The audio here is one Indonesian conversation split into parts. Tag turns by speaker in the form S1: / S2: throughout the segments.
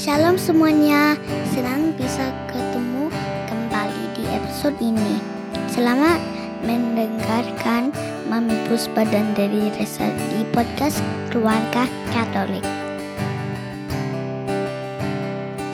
S1: Shalom semuanya, senang bisa ketemu kembali di episode ini. Selamat mendengarkan Mami Puspa dan dari Resa di podcast Keluarga Katolik.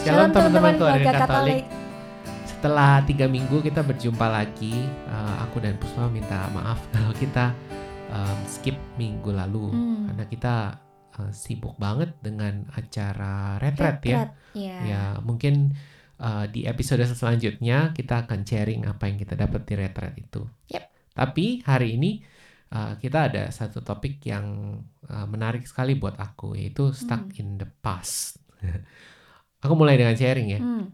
S2: Shalom teman-teman keluarga Katolik. Setelah tiga minggu kita berjumpa lagi, uh, aku dan Puspa minta maaf kalau kita um, skip minggu lalu
S3: Hmm.
S2: karena kita uh, sibuk banget dengan acara retret ya.
S3: Iya.
S2: Ya mungkin uh, di episode selanjutnya kita akan sharing apa yang kita dapat di retret itu.
S3: Yep.
S2: Tapi hari ini uh, kita ada satu topik yang uh, menarik sekali buat aku yaitu stuck
S3: Hmm.
S2: in the past. aku mulai dengan sharing ya.
S3: Hmm.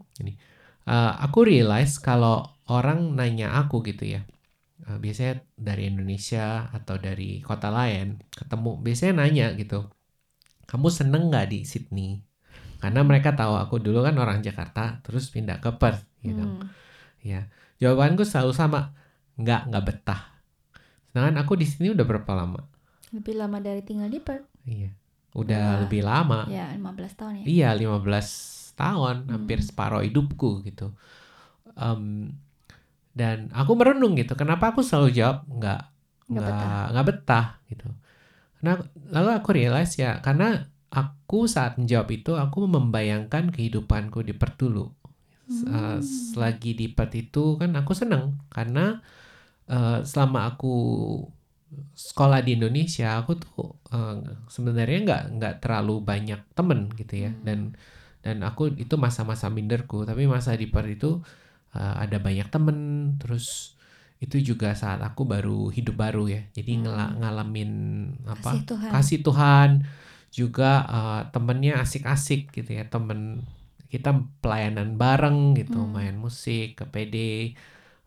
S2: Uh, aku realize kalau orang nanya aku gitu ya, uh, biasanya dari Indonesia atau dari kota lain ketemu, biasanya nanya gitu, kamu seneng nggak di Sydney? Karena mereka tahu aku dulu kan orang Jakarta, terus pindah ke Perth, gitu.
S3: Hmm.
S2: Ya, jawabanku selalu sama, nggak nggak betah. Sedangkan aku di sini udah berapa lama?
S3: Lebih lama dari tinggal di Perth.
S2: Iya, udah
S3: Wah.
S2: lebih lama.
S3: Ya, 15 tahun ya.
S2: Iya, 15 tahun, hampir
S3: Hmm.
S2: separuh hidupku gitu. Em, dan aku merenung gitu, kenapa aku selalu jawab nggak
S3: Nggak betah.
S2: nggak nggak betah gitu. Nah, lalu aku realize ya, karena aku saat menjawab itu aku membayangkan kehidupanku di Perth dulu.
S3: Hmm.
S2: selagi di Perth itu kan aku seneng karena eh, selama aku sekolah di Indonesia aku tuh eh, sebenarnya nggak nggak terlalu banyak temen gitu ya
S3: Hmm.
S2: dan dan aku itu masa-masa minderku tapi masa di Perth itu eh, ada banyak temen terus itu juga saat aku baru hidup baru ya jadi
S3: Hmm.
S2: ngela- ngalamin apa
S3: Kasih Tuhan.
S2: kasih Tuhan juga eh, temennya asik-asik gitu ya temen kita pelayanan bareng gitu
S3: Hmm.
S2: main musik ke PD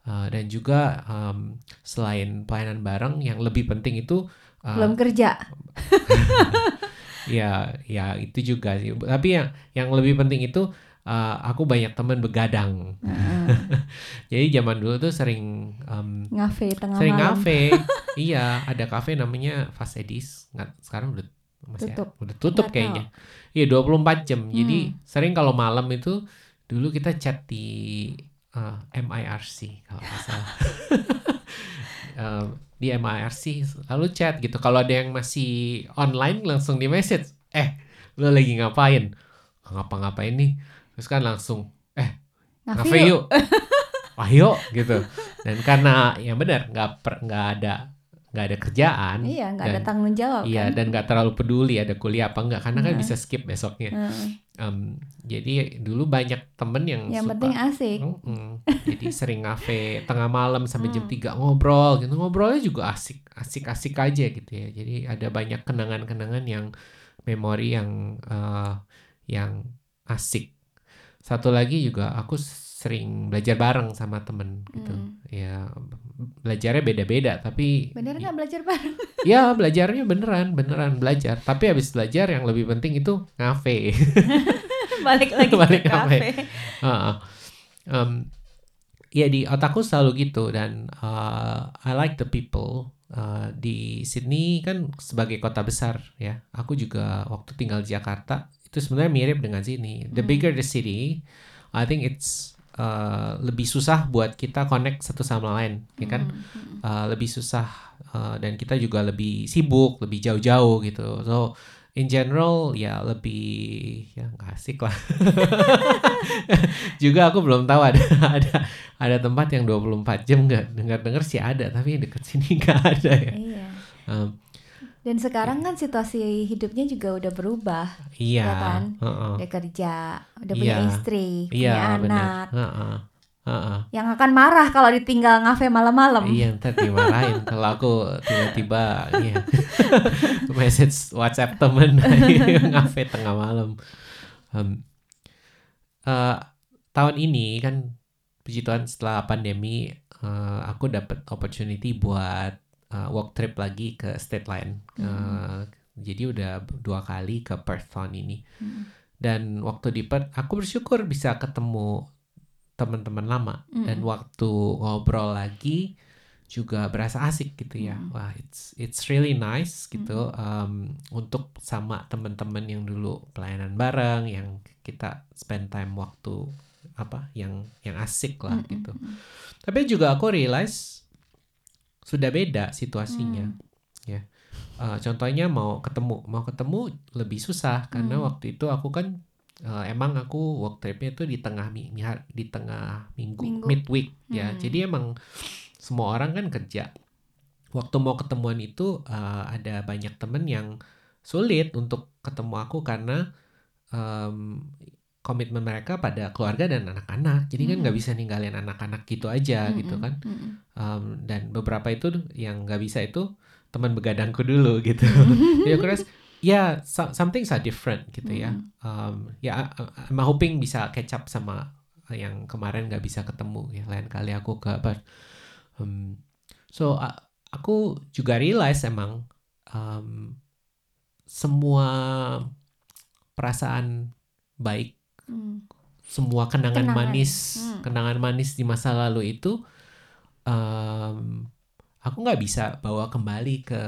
S2: eh, dan juga em, selain pelayanan bareng yang lebih penting itu eh,
S3: Belum kerja.
S2: ya ya itu juga sih tapi yang yang lebih penting itu eh, aku banyak teman begadang.
S3: Heeh.
S2: jadi zaman dulu tuh sering em,
S3: Ngafe tengah
S2: sering
S3: malam.
S2: kafe iya ada kafe namanya Fasedis nggak sekarang udah masih
S3: Tutup.
S2: udah tutup
S3: Nggak
S2: kayaknya. iya 24 jam. Jadi
S3: Hmm.
S2: sering kalau malam itu dulu kita chat di eh, MIRC kalau nggak salah. Eh, di MIRC lalu chat gitu. Kalau ada yang masih online langsung di message. Eh lo lagi ngapain? "Nggak ngapa-ngapain nih terus kan langsung
S3: Ngafe
S2: ngafe
S3: yuk.
S2: yuk ayo gitu dan karena ya benar nggak per- nggak ada nggak ada kerjaan
S3: Iya, nggak ada tanggung jawab
S2: iya
S3: kan.
S2: dan nggak terlalu peduli ada kuliah apa enggak karena kan
S3: Nah.
S2: bisa skip besoknya
S3: Heeh.
S2: Em, jadi dulu banyak temen yang
S3: Yang
S2: suka
S3: penting asik.
S2: Mm-mm. jadi sering ngafe tengah malam sampai jam
S3: Hmm.
S2: 3 ngobrol gitu ngobrolnya juga asik asik asik aja gitu ya jadi ada banyak kenangan-kenangan yang memori yang eh, yang asik satu lagi juga aku sering belajar bareng sama temen gitu
S3: Hmm.
S2: ya belajarnya beda-beda tapi
S3: Bener nggak belajar bareng?
S2: ya belajarnya beneran beneran belajar tapi habis belajar yang lebih penting itu ngafe
S3: Balik lagi
S2: Balik
S3: ke kafe.
S2: Heeh. Em, ya di otakku selalu gitu dan uh, I like the people Uh, di Sydney kan sebagai kota besar ya aku juga waktu tinggal di Jakarta itu sebenarnya mirip dengan sini the
S3: Hmm.
S2: bigger the city I think it's uh, lebih susah buat kita connect satu sama lain ya kan
S3: Hmm, hmm.
S2: uh, lebih susah uh, dan kita juga lebih sibuk, lebih jauh-jauh gitu. So in general ya lebih ya nggak asik lah. juga aku belum tahu ada ada ada tempat yang 24 jam nggak dengar-dengar sih ada tapi deket sini nggak ada ya.
S3: Iya.
S2: Um,
S3: Dan sekarang kan situasi hidupnya juga udah berubah.
S2: iya.
S3: Ya kan?
S2: heeh.
S3: Udah kerja, udah punya
S2: Iya.
S3: istri,
S2: Iya
S3: punya
S2: benar.
S3: anak.
S2: Heeh. Heeh.
S3: Yang akan marah kalau ditinggal ngafe malam-malam.
S2: Iya ntar dimarahin kalau aku tiba-tiba ya, message WhatsApp temen ngafe tengah malam. Em, eh, tahun ini kan puji Tuhan setelah pandemi eh, aku dapat opportunity buat eh, work trip lagi ke state line. Eh, jadi udah dua kali ke Perth tahun ini.
S3: Hmm.
S2: Dan waktu di Perth aku bersyukur bisa ketemu teman-teman lama
S3: Mm-mm.
S2: dan waktu ngobrol lagi juga berasa asik gitu ya.
S3: Mm.
S2: Wah, it's it's really nice gitu um, untuk sama teman-teman yang dulu pelayanan bareng, yang kita spend time waktu apa yang yang asik lah
S3: Mm, mm,
S2: gitu.
S3: mm.
S2: Tapi juga aku realize sudah beda situasinya.
S3: Hmm.
S2: Ya. Uh, contohnya mau ketemu, mau ketemu lebih susah karena
S3: Hmm.
S2: waktu itu aku kan uh, emang aku work tripnya itu di tengah mi- di tengah minggu,
S3: Minggu.
S2: midweek ya.
S3: Hmm.
S2: Jadi emang semua orang kan kerja. Waktu mau ketemuan itu uh, ada banyak temen yang sulit untuk ketemu aku karena um, komitmen mereka pada keluarga dan anak-anak. Jadi kan
S3: Hmm.
S2: nggak bisa ninggalin anak-anak gitu aja
S3: Mm,
S2: gitu
S3: mm,
S2: kan. Um, dan beberapa itu yang nggak bisa itu teman begadangku dulu gitu. Jadi aku rasa ya so- some things are different gitu ya.
S3: Mm.
S2: Um, ya I- I'm hoping bisa catch up sama yang kemarin nggak bisa ketemu ya. Lain kali aku ke but, um, so a- aku juga realize emang um, semua perasaan baik
S3: Mm.
S2: semua kenangan,
S3: Kenangan.
S2: manis,
S3: Hmm.
S2: kenangan manis di masa lalu itu, em, aku nggak bisa bawa kembali ke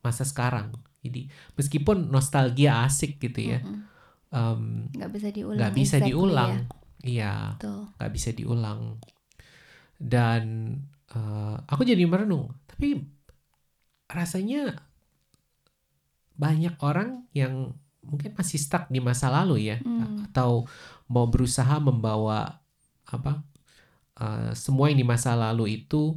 S2: masa sekarang. Jadi meskipun nostalgia asik gitu ya,
S3: Mm-mm.
S2: em,
S3: nggak bisa diulang
S2: nggak bisa
S3: exactly
S2: diulang,
S3: ya.
S2: iya,
S3: Betul.
S2: nggak bisa diulang. Dan eh, aku jadi merenung, tapi rasanya banyak orang yang mungkin masih stuck di masa lalu ya,
S3: Hmm.
S2: atau mau berusaha membawa apa eh, semua yang di masa lalu itu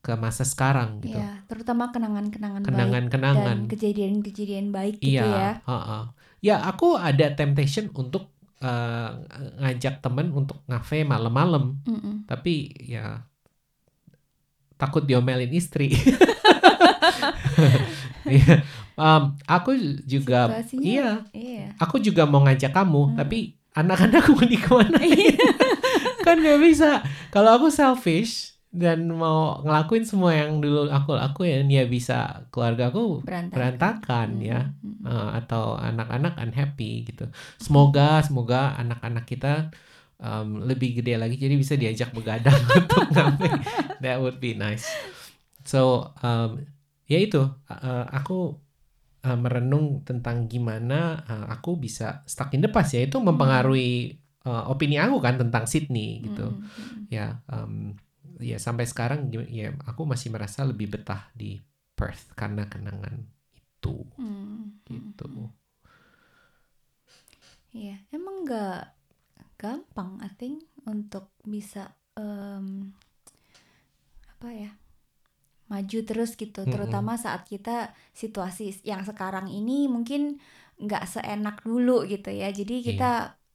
S2: ke masa sekarang gitu.
S3: Iya, terutama kenangan-kenangan baik
S2: Kenangan-kenangan.
S3: dan kejadian-kejadian baik gitu
S2: Iya,
S3: ya.
S2: heeh. Ya, aku ada temptation untuk eh, ngajak temen untuk ngafe malam-malam,
S3: Mm-mm.
S2: tapi ya takut diomelin istri. Iya. Em, aku juga
S3: Situasinya,
S2: iya,
S3: Iya.
S2: aku juga mau ngajak kamu,
S3: Hmm.
S2: tapi anak-anak mau di ke mana? kan nggak bisa. Kalau aku selfish dan mau ngelakuin semua yang dulu aku lakuin, ya bisa keluarga aku
S3: Berantakan.
S2: berantakan ya.
S3: Mm-mm.
S2: Uh, atau anak-anak unhappy gitu. Semoga semoga anak-anak kita um, lebih gede lagi jadi bisa diajak begadang untuk ngapain. That would be nice. So um, ya itu uh, aku uh, merenung tentang gimana uh, aku bisa stuck in the past ya itu mempengaruhi uh, opini aku kan tentang Sydney gitu.
S3: Mm-mm. Mm-mm.
S2: Ya um, ya sampai sekarang ya aku masih merasa lebih betah di Perth karena kenangan itu
S3: Mm.
S2: gitu.
S3: Iya, emang nggak gampang, I think, untuk bisa em, apa ya maju terus gitu, terutama saat kita situasi yang sekarang ini mungkin nggak seenak dulu gitu ya. Jadi
S2: Iya.
S3: kita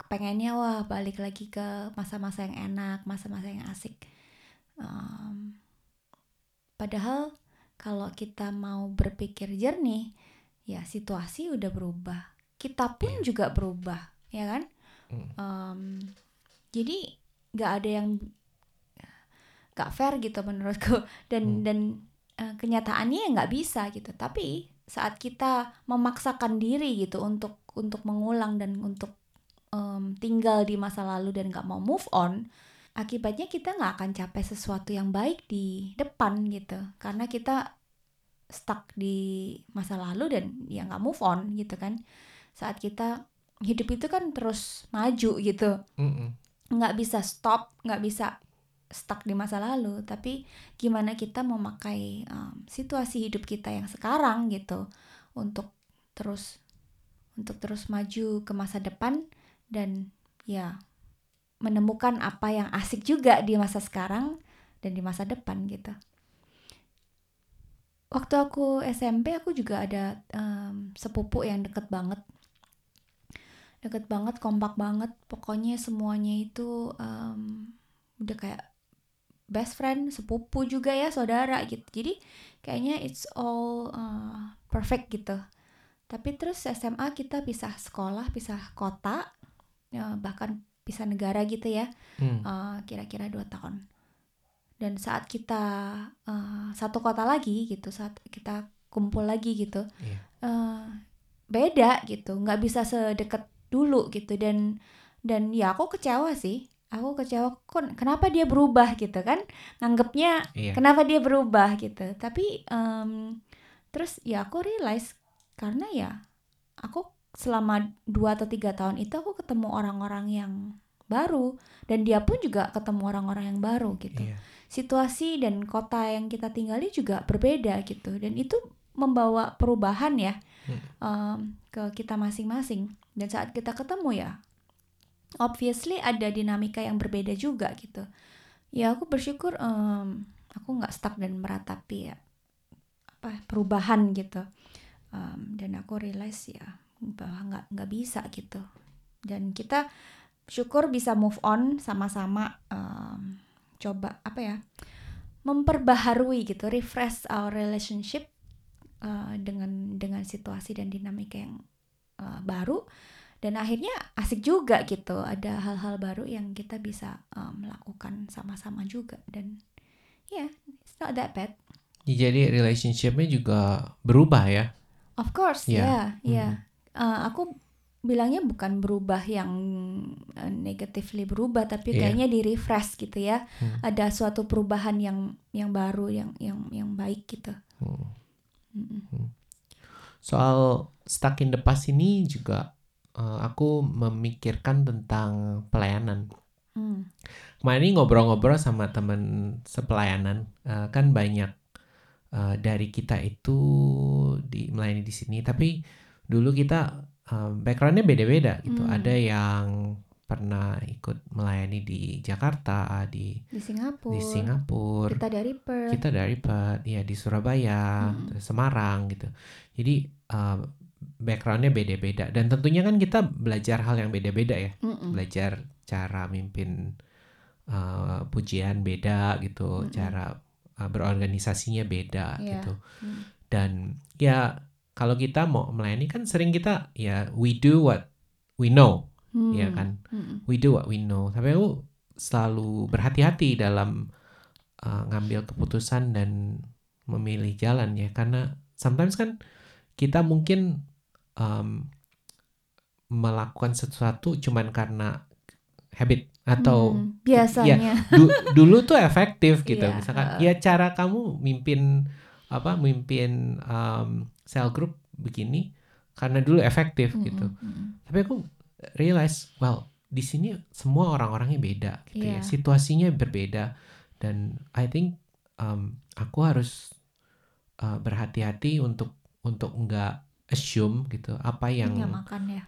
S3: pengennya wah balik lagi ke masa-masa yang enak, masa-masa yang asik. Em, padahal kalau kita mau berpikir jernih, ya situasi udah berubah kita pun
S2: Iya.
S3: juga berubah ya kan
S2: Mm.
S3: Em, jadi nggak ada yang nggak fair gitu menurutku. Dan
S2: Hmm.
S3: dan eh, kenyataannya ya nggak bisa gitu. Tapi saat kita memaksakan diri gitu untuk untuk mengulang dan untuk em, tinggal di masa lalu dan nggak mau move on akibatnya kita nggak akan capai sesuatu yang baik di depan gitu. Karena kita stuck di masa lalu dan ya nggak move on gitu kan. Saat kita hidup itu kan terus maju gitu. Nggak bisa stop nggak bisa stuck di masa lalu tapi gimana kita memakai um, situasi hidup kita yang sekarang gitu untuk terus untuk terus maju ke masa depan dan ya menemukan apa yang asik juga di masa sekarang dan di masa depan gitu. Waktu aku SMP aku juga ada um, sepupu yang deket banget. Deket banget kompak banget. Pokoknya semuanya itu um, udah kayak best friend sepupu juga ya saudara gitu. Jadi kayaknya it's all uh, perfect gitu. Tapi terus SMA kita pisah sekolah pisah kota ya, bahkan pisah negara gitu ya
S2: Hmm.
S3: uh, kira-kira dua tahun. Dan saat kita uh, satu kota lagi gitu saat kita kumpul lagi gitu
S2: Iya.
S3: uh, beda gitu. Nggak bisa sedekat dulu gitu. Dan dan ya aku kecewa sih aku kecewa kok kenapa dia berubah? gitu kan. Nganggapnya
S2: Iya.
S3: kenapa dia berubah? gitu. Tapi em, terus ya aku realize karena ya aku selama dua atau tiga tahun itu aku ketemu orang-orang yang baru dan dia pun juga ketemu orang-orang yang baru gitu.
S2: Iya.
S3: situasi dan kota yang kita tinggali juga berbeda gitu dan itu membawa perubahan ya em, ke kita masing-masing. Dan saat kita ketemu ya obviously ada dinamika yang berbeda juga gitu. Ya aku bersyukur em, aku nggak stuck dan meratapi ya apa perubahan gitu. Em, dan aku realize ya bahwa nggak nggak bisa gitu. Dan kita syukur bisa move on sama-sama em, coba apa ya memperbaharui gitu refresh our relationship uh, dengan dengan situasi dan dinamika yang uh, baru dan akhirnya asik juga gitu ada hal-hal baru yang kita bisa um, melakukan sama-sama juga dan ya yeah, it's not that bad
S2: Jadi relationshipnya juga berubah ya.
S3: of course ya ya Uh, aku bilangnya bukan berubah yang uh, negatively berubah tapi
S2: Iya.
S3: kayaknya di refresh gitu ya
S2: Hmm.
S3: ada suatu perubahan yang yang baru yang yang yang baik gitu
S2: Hmm.
S3: Mm-mm.
S2: Soal stuck in the past ini juga eh, aku memikirkan tentang pelayanan.
S3: Hmm.
S2: Kemarin ini ngobrol-ngobrol sama teman sepelayanan, eh, kan banyak eh, dari kita itu di melayani di sini, tapi dulu kita eh, backgroundnya beda-beda gitu.
S3: Hmm.
S2: Ada yang pernah ikut melayani di Jakarta, di
S3: di Singapura
S2: di Singapura,
S3: kita dari Perth
S2: kita dari Perth, ya di Surabaya, terus Semarang gitu. Jadi uh, backgroundnya beda-beda dan tentunya kan kita belajar hal yang beda-beda ya,
S3: Mm-mm.
S2: belajar cara mimpin uh, pujian beda gitu,
S3: Mm-mm.
S2: cara uh, berorganisasinya beda
S3: Iya.
S2: gitu.
S3: Mm.
S2: Dan ya kalau kita mau melayani kan sering kita ya we do what we know,
S3: Hmm.
S2: ya kan
S3: Mm-mm.
S2: we do what we know. Tapi aku selalu berhati-hati dalam uh, ngambil keputusan dan memilih jalan ya, karena sometimes kan kita mungkin um, melakukan sesuatu cuman karena habit atau
S3: Hmm, biasanya
S2: du- dulu tuh efektif gitu.
S3: Iya,
S2: Misalkan
S3: uh.
S2: ya cara kamu mimpin apa mimpin um, cell group begini karena dulu efektif
S3: Mm-mm,
S2: gitu
S3: mm-mm.
S2: tapi aku realize well di sini semua orang-orangnya beda gitu ya
S3: Iya.
S2: situasinya berbeda dan I think um, aku harus uh, berhati-hati untuk untuk nggak assume gitu apa yang
S3: ya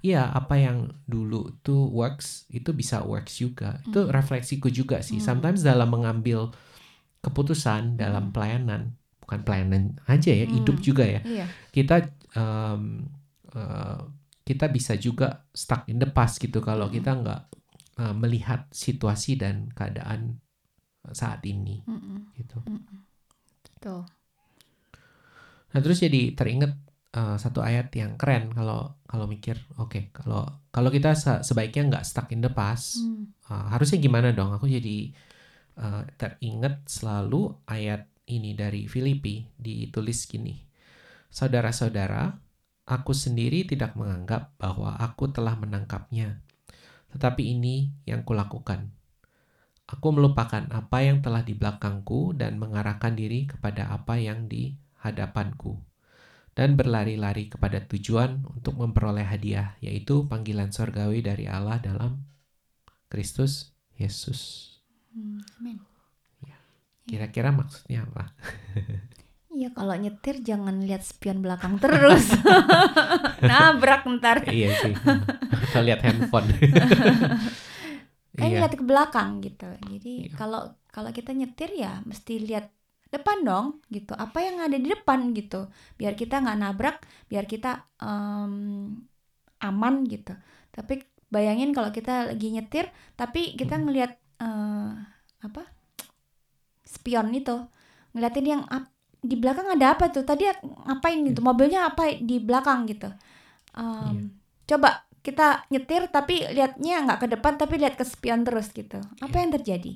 S2: Iya, apa yang dulu tuh works itu bisa works juga. Itu
S3: Mm.
S2: refleksiku juga sih.
S3: Mm.
S2: Sometimes dalam mengambil keputusan dalam
S3: Mm.
S2: pelayanan, bukan pelayanan aja ya, hidup
S3: Mm.
S2: juga ya.
S3: iya
S2: Kita um, uh, kita bisa juga stuck in the past gitu kalau
S3: Mm.
S2: kita nggak uh, melihat situasi dan keadaan saat ini
S3: Mm-mm,
S2: gitu.
S3: mm-mm. betul
S2: Nah terus jadi teringat uh, satu ayat yang keren. Kalau kalau mikir oke kalau kalau kita se- sebaiknya nggak stuck in the past
S3: Hmm.
S2: uh, harusnya gimana dong? Aku jadi uh, teringat selalu ayat ini dari Filipi ditulis gini. Saudara-saudara aku sendiri tidak menganggap bahwa aku telah menangkapnya. Tetapi ini yang kulakukan. Aku melupakan apa yang telah di belakangku dan mengarahkan diri kepada apa yang di hadapanku dan berlari-lari kepada tujuan untuk memperoleh hadiah yaitu panggilan sorgawi dari Allah dalam Kristus Yesus.
S3: Hmm, amin
S2: Kira-kira maksudnya apa?
S3: Iya kalau nyetir jangan lihat spion belakang terus nabrak ntar
S2: iya sih. Atau lihat handphone.
S3: kan
S2: iya.
S3: lihat ke belakang gitu jadi
S2: Iya.
S3: kalau kalau kita nyetir ya mesti lihat depan dong gitu. Apa yang ada di depan gitu. Biar kita nggak nabrak biar kita em, aman gitu. Tapi bayangin kalau kita lagi nyetir tapi kita ngelihat eh, apa? Spion itu. Ngeliatin yang ap- di belakang ada apa tuh? Tadi ngapain gitu? Mobilnya apa di belakang gitu. Em,
S2: Iya.
S3: coba kita nyetir tapi lihatnya nggak ke depan tapi lihat ke spion terus gitu. Apa
S2: Iya.
S3: yang terjadi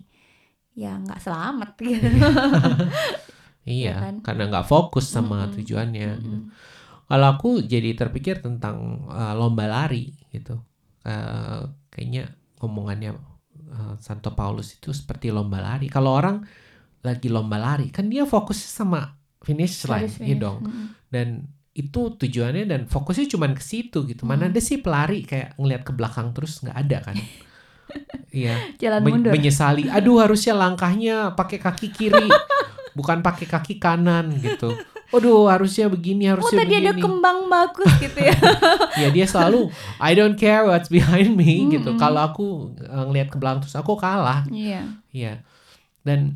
S3: ya nggak selamat gitu
S2: Iya,
S3: ya kan?
S2: karena nggak fokus sama
S3: Mm-mm.
S2: tujuannya. gitu.
S3: Mm-mm.
S2: Kalau aku jadi terpikir tentang uh, lomba lari gitu, Uh, kayaknya ngomongannya uh, uh, Santo Paulus itu seperti lomba lari. Kalau orang lagi lomba lari, kan dia fokusnya sama finish line,
S3: Garis
S2: ya
S3: finish.
S2: dong.
S3: Mm-mm.
S2: Dan itu tujuannya dan fokusnya cuman ke situ gitu. Mana
S3: Hmm.
S2: ada sih pelari kayak ngelihat ke belakang terus nggak ada kan? Iya.
S3: Jalan
S2: Men-
S3: mundur.
S2: menyesali. Aduh harusnya langkahnya pakai kaki kiri, bukan pakai kaki kanan gitu. Aduh harusnya begini
S3: Oh
S2: harusnya
S3: tadi ada
S2: begini.
S3: kembang bagus gitu ya.
S2: ya dia selalu I don't care what's behind me gitu.
S3: Mm-mm.
S2: Kalau aku uh, ngelihat ke belakang terus aku kalah.
S3: Iya.
S2: Iya. Dan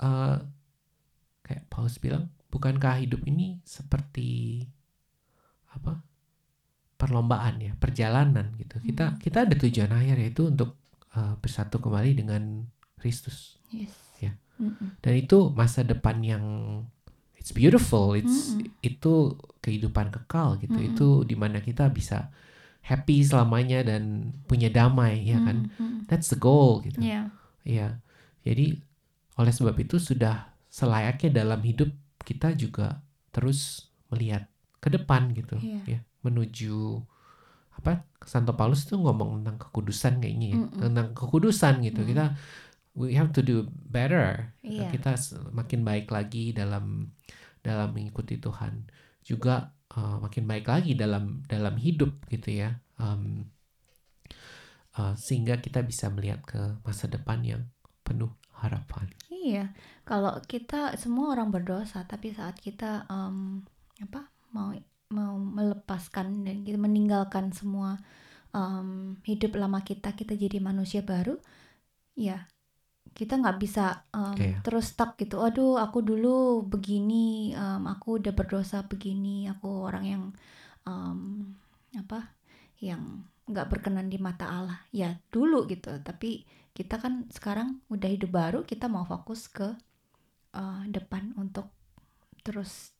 S2: uh, kayak Paulus bilang, bukankah hidup ini seperti? Perlombaan ya, perjalanan gitu. Kita
S3: Hmm.
S2: kita ada tujuan akhir yaitu untuk uh, bersatu kembali dengan Kristus.
S3: Yes.
S2: Ya.
S3: Mm-mm.
S2: Dan itu masa depan yang it's beautiful, it's
S3: Mm-mm.
S2: itu kehidupan kekal gitu.
S3: Mm-mm.
S2: Itu di mana kita bisa happy selamanya dan punya damai ya kan.
S3: Mm-mm.
S2: That's the goal gitu.
S3: Iya.
S2: Iya. Jadi oleh sebab itu sudah selayaknya dalam hidup kita juga terus melihat ke depan gitu
S3: Iya.
S2: ya, menuju apa? Santo Paulus tuh ngomong tentang kekudusan kayaknya ya.
S3: Mm-mm.
S2: Tentang kekudusan gitu.
S3: Mm.
S2: Kita we have to do better.
S3: Iya.
S2: Kita makin baik lagi dalam dalam mengikuti Tuhan. Juga uh, makin baik lagi dalam dalam hidup gitu ya. Um, uh, sehingga kita bisa melihat ke masa depan yang penuh harapan.
S3: Iya, kalau kita semua orang berdosa, tapi saat kita em, apa mau mau melepaskan dan kita meninggalkan semua em, hidup lama kita, kita jadi manusia baru, ya kita nggak bisa em,
S2: Iya.
S3: terus stuck gitu. Aduh, aku dulu begini, em, aku udah berdosa begini, aku orang yang em, apa, yang nggak berkenan di mata Allah. Ya dulu gitu, tapi kita kan sekarang udah hidup baru kita mau fokus ke uh, depan untuk terus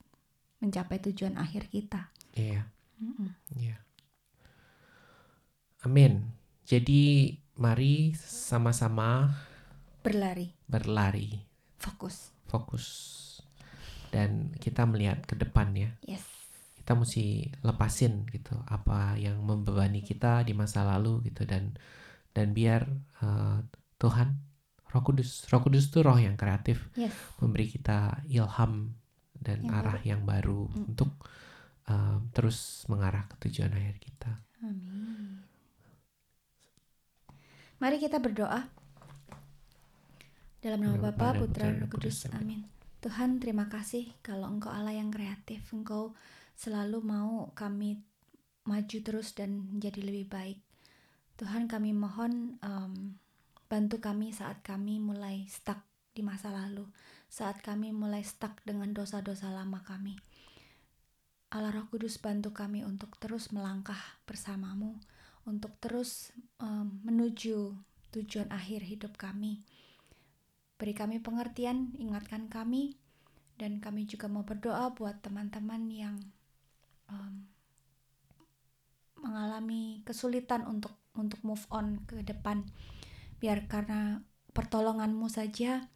S3: mencapai tujuan akhir kita.
S2: Iya,
S3: Mm-mm.
S2: iya. Amin. Jadi mari sama-sama
S3: berlari.
S2: berlari,
S3: fokus.
S2: Fokus. Dan kita melihat ke depan ya.
S3: yes.
S2: Kita mesti lepasin gitu apa yang membebani kita di masa lalu gitu dan dan biar uh, Tuhan Roh Kudus Roh Kudus itu roh yang kreatif.
S3: Yes.
S2: Memberi kita ilham dan
S3: Yang
S2: arah yang baru
S3: Mm.
S2: untuk uh, terus mengarah ke tujuan akhir kita
S3: amin mari kita berdoa dalam nama Bapa, Putra, dan Kudus. Amin. Tuhan, terima kasih kalau Engkau Allah yang kreatif. Engkau selalu mau kami maju terus dan menjadi lebih baik. Tuhan, kami mohon em, bantu kami saat kami mulai stuck di masa lalu, saat kami mulai stuck dengan dosa-dosa lama kami. Allah Roh Kudus bantu kami untuk terus melangkah bersamamu, untuk terus em, menuju tujuan akhir hidup kami. Beri kami pengertian, ingatkan kami, dan kami juga mau berdoa buat teman-teman yang em, mengalami kesulitan untuk untuk move on ke depan. Biar karena pertolonganmu saja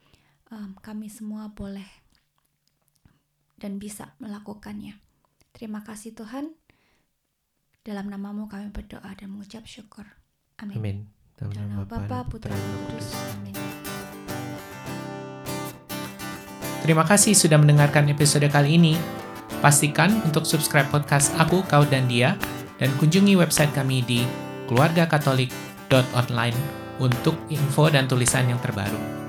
S3: em, kami semua boleh dan bisa melakukannya. Terima kasih Tuhan. Dalam namamu kami berdoa dan mengucap syukur. Amin.
S2: Amin dalam
S3: nama Bapa, Putra,
S2: dan
S3: Kudus. Amin.
S2: Terima kasih sudah mendengarkan episode kali ini. Pastikan untuk subscribe podcast Aku, Kau, dan Dia dan kunjungi website kami di keluargakatolik.online untuk info dan tulisan yang terbaru.